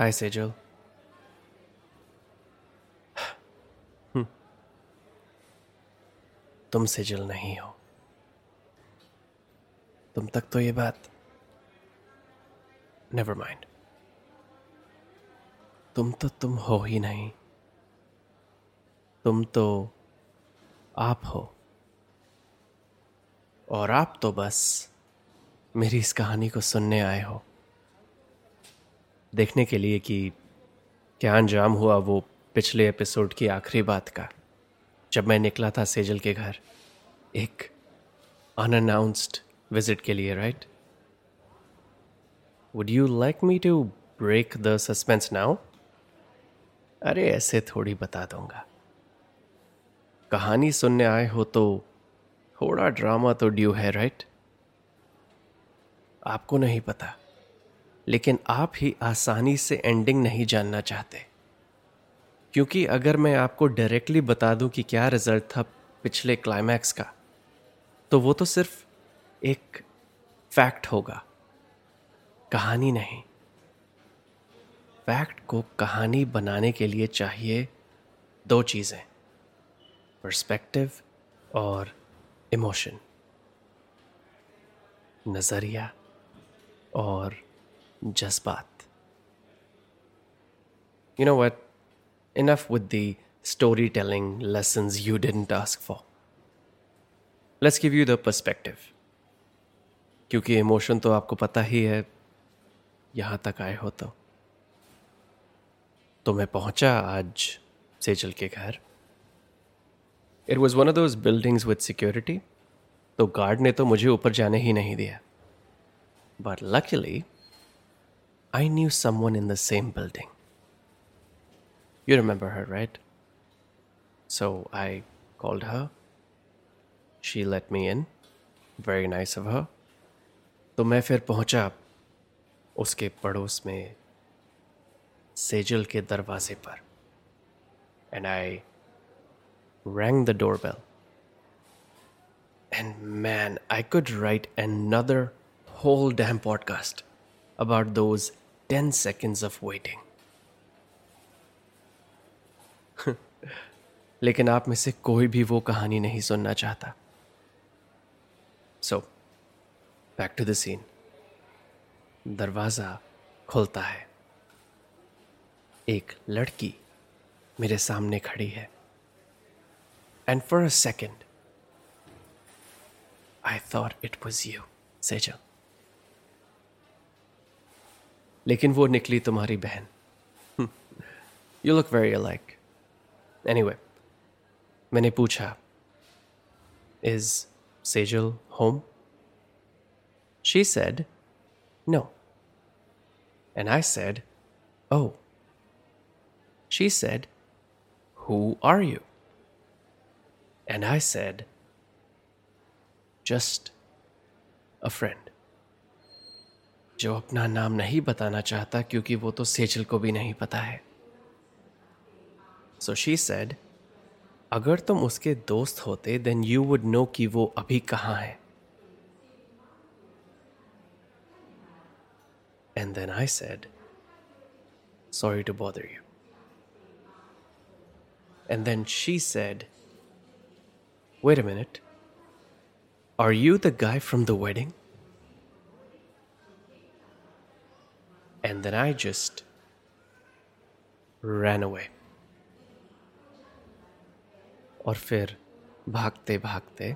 Hi, Sejal. हम्म। तुम सेजल नहीं हो। तुम तक तो ये बात नेवर माइंड तुम तो तुम हो ही नहीं। तुम तो आप हो। और आप तो बस मेरी इस कहानी को सुनने आए हो। देखने के लिए कि क्या अंजाम हुआ वो पिछले एपिसोड की आखिरी बात का। जब मैं निकला था सेजल के घर, एक अनअनाउंस्ड विज़िट के लिए right would you like me to break the suspense now अरे, ऐसे थोड़ी बता दूँगा। कहानी सुनने आए हो तो थोड़ा ड्रामा तो ड्यू है राइट आपको नहीं पता। लेकिन आप ही आसानी से एंडिंग नहीं जानना चाहते। क्योंकि अगर मैं आपको डायरेक्टली बता दूँ कि क्या रिज़ल्ट था पिछले क्लाइमैक्स का तो वो तो सिर्फ़ एक फैक्ट होगा। कहानी नहीं। फैक्ट को कहानी बनाने के लिए चाहिए दो चीज़ें पर्सपेक्टिव और इमोशन नज़रिया और जज्बात। You know what? Enough with the telling lessons you didn't ask for Let's give you the perspective. क्योंकि इमोशन तो आपको पता ही है, यहाँ तक आए हो तो। तो मैं पहुँचा आज सेजल के घर। It was one of those buildings with security तो गार्ड ने तो मुझे ऊपर जाने ही नहीं दिया। But luckily I knew someone in the same building You remember her, right? So I called her. She let me in. Very nice of her. तो मैं फिर पहुंचा उसके पड़ोस में सेजल के दरवाजे पर and I rang the doorbell. And man, I could write another whole damn podcast About those 10 seconds of waiting. लेकिन आप में से कोई भी वो कहानी नहीं सुनना चाहता। So back to the scene दरवाज़ा खुलता है। एक लड़की मेरे सामने खड़ी है। And for a second I thought it was you Sejal लेकिन वो निकली तुम्हारी बहन you look very alike anyway मैंने पूछा is Sejal home she said no and I said oh she said who are you and I said just a friend जो अपना नाम नहीं बताना चाहता, क्योंकि वो तो सेजल को भी नहीं पता है। सो शी सेड अगर तुम उसके दोस्त होते देन यू वुड नो कि वो अभी कहाँ है. And then I said sorry to bother you and then she said wait a minute are you the guy from the wedding And then I just ran away. और फिर भागते भागते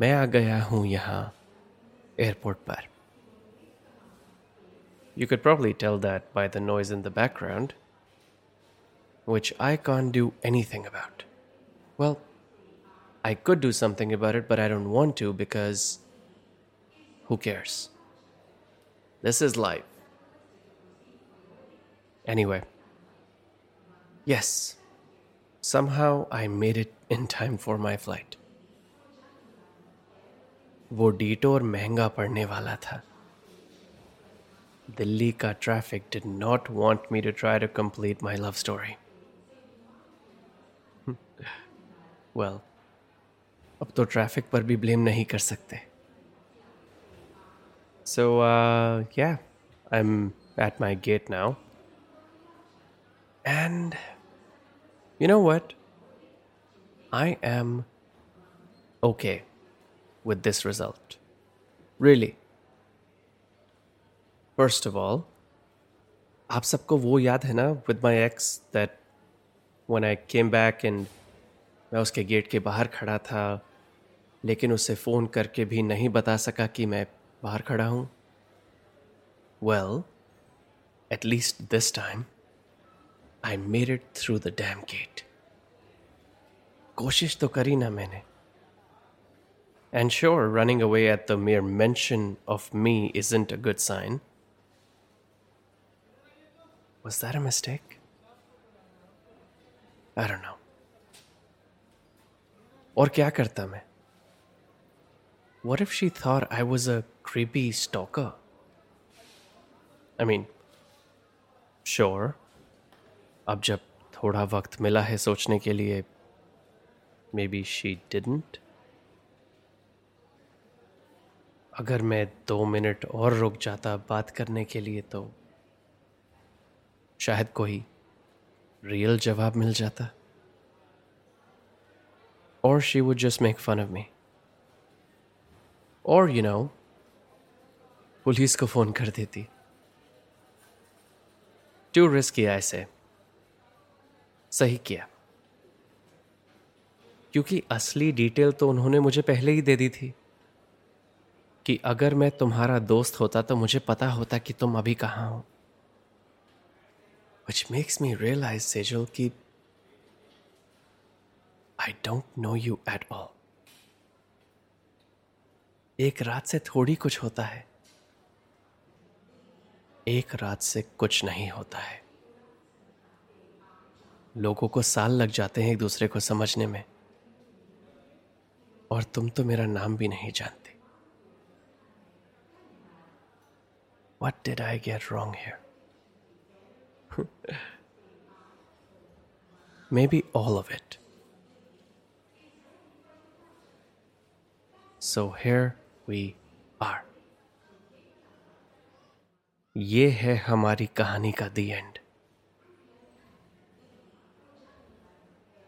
मैं आ गया हूं यहां एयरपोर्ट पर You could probably tell that by the noise in the background, which I can't do anything about. Well, I could do something about it, but I don't want to because who cares? This is life. Anyway, yes, somehow I made it in time for my flight. वो डीटोर महंगा पड़ने वाला था दिल्ली का traffic did not want me to try to complete my love story well अब तो traffic पर भी ब्लेम नहीं कर सकते So, uh, yeah, I'm at my gate now. And you know what? I am okay with this result. Really. First of all, आप सबको वो याद है ना with my ex that one I came back and मैं उसके gate के बाहर खड़ा था लेकिन उसे फ़ोन करके भी नहीं बता सका कि मैं बाहर खड़ा हूं well at least this time I made it through the damn gate कोशिश तो करी ना मैंने and sure running away at the mayor mention of me isn't a good sign Was that a mistake? I don't know. और क्या करता मैं What if she thought I was a creepy stalker? I mean, sure. अब जब थोड़ा वक्त मिला है सोचने के लिए maybe she didn't. अगर मैं दो मिनट और रुक जाता बात करने के लिए तो शायद कोई रियल जवाब मिल जाता और she would just make fun of me और यू नो पुलिस को फ़ोन कर देती। टू रिस्क किया ऐसे सही किया। क्योंकि असली डिटेल तो उन्होंने मुझे पहले ही दे दी थी। कि अगर मैं तुम्हारा दोस्त होता तो मुझे पता होता कि तुम अभी कहाँ हो। Which makes me realize, Sejal, कि I don't know you at all. एक रात से थोड़ी कुछ होता है। एक रात से कुछ नहीं होता है लोगों को साल लग जाते हैं एक दूसरे को समझने में और तुम तो मेरा नाम भी नहीं जानते What did I wrong here maybe all of it. So here we are. ये है हमारी कहानी का the end.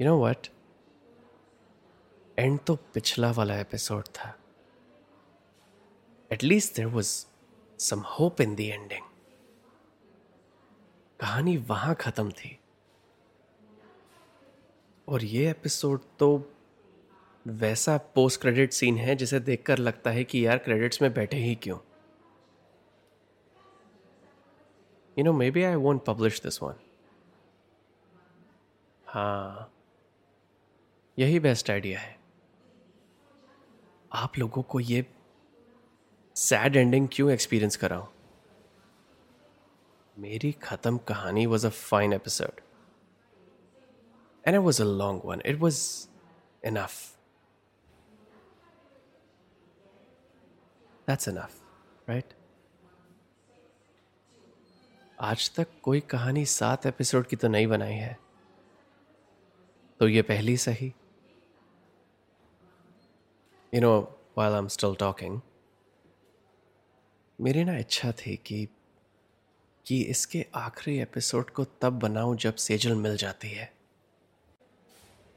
You know what and तो पिछला वाला एपिसोड था। At least there was some hope in the ending कहानी वहाँ खत्म थी। और ये एपिसोड तो वैसा पोस्ट क्रेडिट सीन है जिसे देखकर लगता है कि यार क्रेडिट्स में बैठे ही क्यों? You know may B I won't publish this one हाँ यही बेस्ट आइडिया है आप लोगों को ये सैड एंडिंग क्यों एक्सपीरियंस कराऊं मेरी खत्म कहानी was a fine episode and it was a long one it was enough That's enough, right? आज तक कोई कहानी सात एपिसोड की तो नहीं बनाई है। तो ये पहली सही। You know while I am still talking मेरी ना इच्छा थी कि कि इसके आखिरी एपिसोड को तब बनाऊँ जब सेजल मिल जाती है।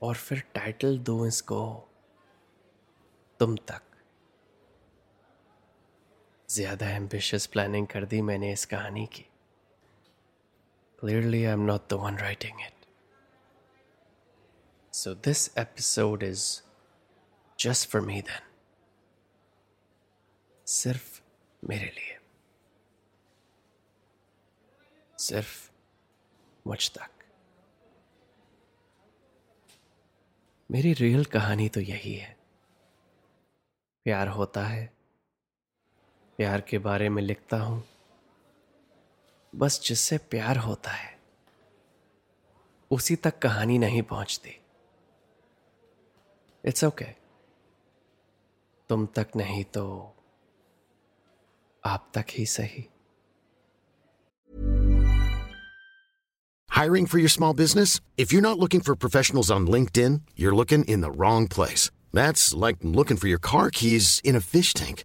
और फिर टाइटल दूँ इसको, तुम तक। ज़्यादा एम्बिशियस प्लानिंग कर दी मैंने इस कहानी की। Clearly, I'm not the one writing it. So, this episode is just for me then. Sirf mere liye. Sirf मुझ tak. Meri real kahani to yahi hai. प्यार होता है प्यार के बारे में लिखता हूँ बस जिससे प्यार होता है उसी तक कहानी नहीं पहुँचती इट्स ओके okay. तुम तक नहीं तो आप तक ही सही Hiring for your small business? If you're not looking for professionals on LinkedIn, you're looking in the wrong place. That's like looking for your car keys in a fish tank.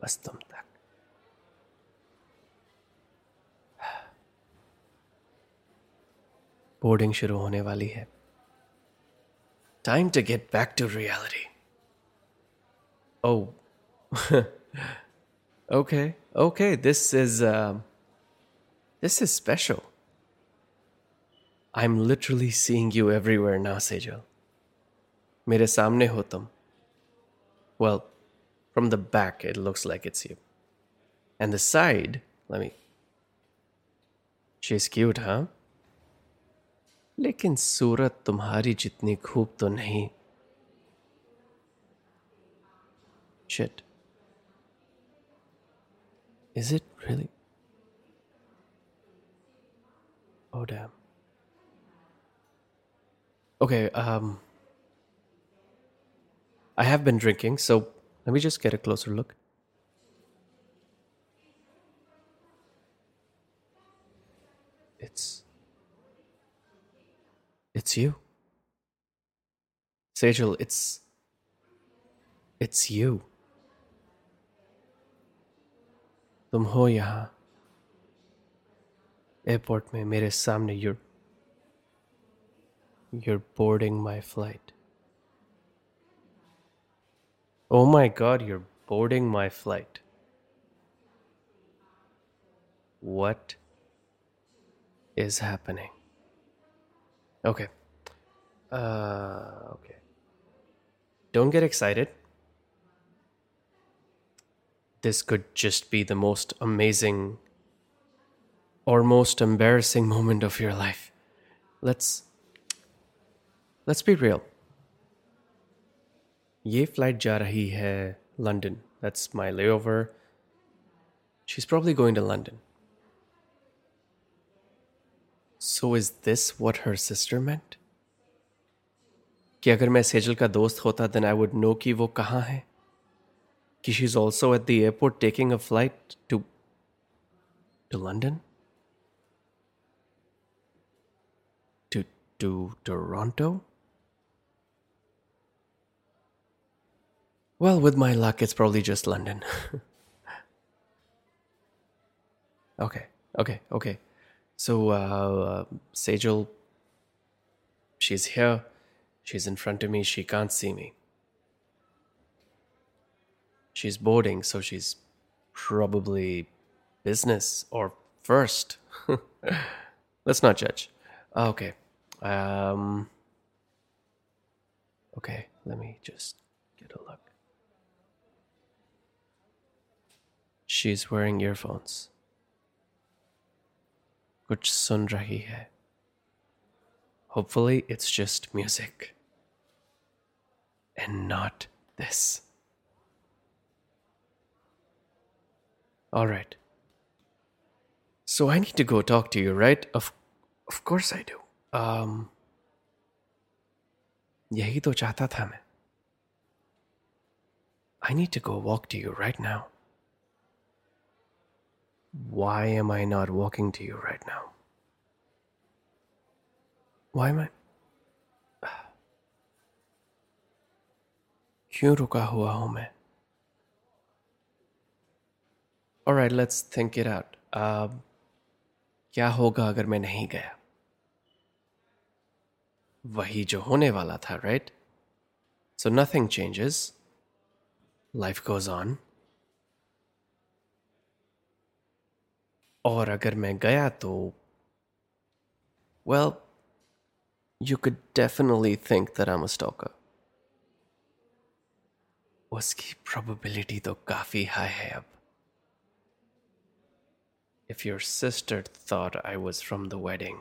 बस तुम तक बोर्डिंग शुरू होने वाली है। Time to get back to reality oh okay okay this is this is special I am literally seeing you everywhere ना सेजल मेरे सामने हो तुम। Well well, from the back, it looks like it's you. And the side, let me. She's cute, huh? लेकिन सूरत तुम्हारी जितनी खूब तो नहीं Shit. Is it really? Oh, damn. Okay, um. I have been drinking, so let me just get a closer look. It's. It's you. Sejal, it's. It's you. you're you're boarding my flight Oh my god, you're boarding my flight. What is happening? Okay. Uh, okay. Don't get excited. This could just be the most amazing or most embarrassing moment of your life. Let's let's be real ये flight जा रही है London that's my ले over she is probably going to London so is this what her sister मेंट कि अगर मैं सेजल का दोस्त होता देन आई वुड नो कि वो कहाँ है कि she is also at the airport taking a flight to to London to to Toronto Well, with my luck, it's probably just London. Okay, okay, okay. So, uh, Sejal, she's here. She's in front of me. She can't see me. She's boarding, so she's probably business or first. Let's not judge. Okay. Um, okay, let me just get a look. She's wearing earphones. कुछ सुन रही है. Hopefully, it's just music. And not this. All right. So I need to go talk to you, right? Of of course I do. Um यही तो चाहता था मैं. I need to go walk to you right now. Why am I not walking to you right now? Why am I? क्यों रुका हुआ हूं मैं? Alright, let's think it out. Uh, क्या होगा अगर मैं नहीं गया? वही जो होने वाला था, right? So nothing changes. Life goes on. और अगर मैं गया तो well you could definitely think that I'm a stalker उसकी probability तो काफी high है अब if your sister thought I was from the wedding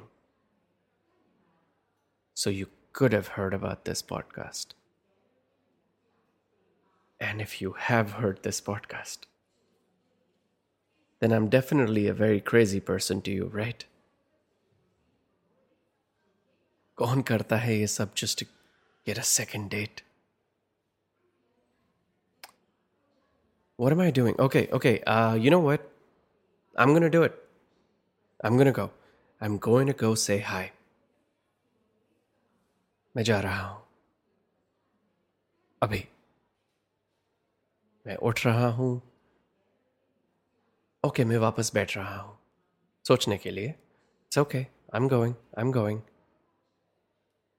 so you could have heard about this podcast and if you have heard this podcast then I'm definitely a very crazy person to you, right? कौन करता है ये सब just to get a second date? What am I doing? Okay, okay. Uh, you know what? I'm gonna do it. I'm gonna go. I'm going to go say hi. मैं जा रहा हूं अभी मैं उठ रहा हूं ओके मैं वापस बैठ रहा हूँ। सोचने के लिए। It's okay I am going I am going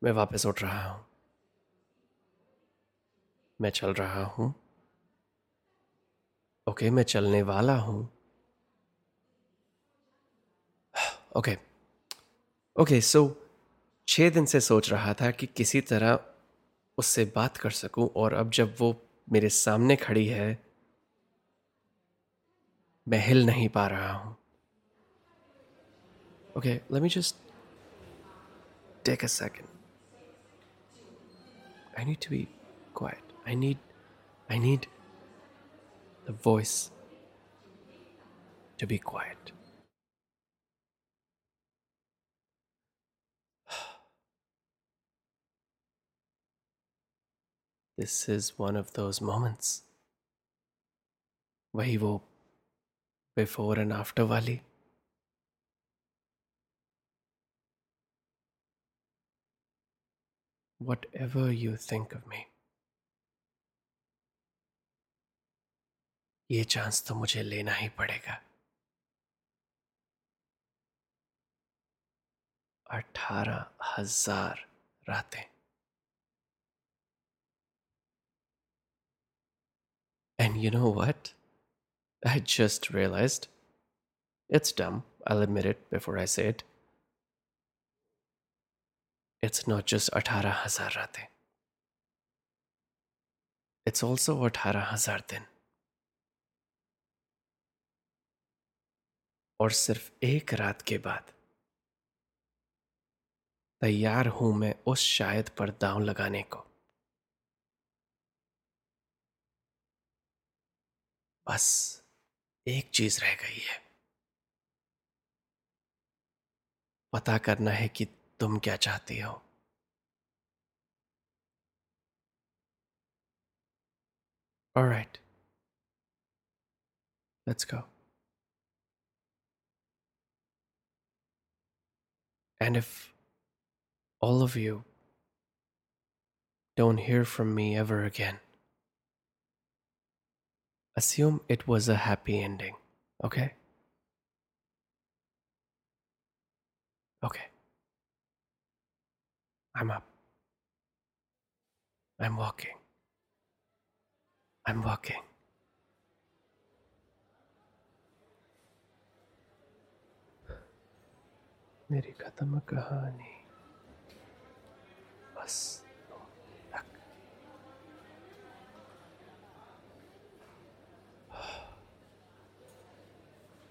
मैं वापस उठ रहा हूँ। मैं चल रहा हूँ। ओके मैं चलने वाला हूँ। ओके ओके सो छः दिन से सोच रहा था कि किसी तरह उससे बात कर सकूँ और अब जब वो मेरे सामने खड़ी है मैं हिल नहीं पा रहा हूं okay let me just take a second I need to be quiet I need I need the voice to be quiet. This is one of those moments. वही वो बिफोर एंड आफ्टर वाली whatever you think of me ये chance तो मुझे लेना ही पड़ेगा। अठारह हज़ार रातें। And you know what I just realized. It's dumb, I'll admit it before I say it. It's not just 18,000 rateं. It's also 18,000 दिन और सिर्फ़ एक रात के बाद तैयार हूँ मैं उस शायद पर दांव लगाने को बस एक चीज़ रह गई है पता करना है कि तुम क्या चाहती हो All right. Let's go. And if all of you don't hear from me ever again, Assume it was a happy ending, okay? Okay. I'm up. I'm walking. I'm walking. मेरी खत्म कहानी बस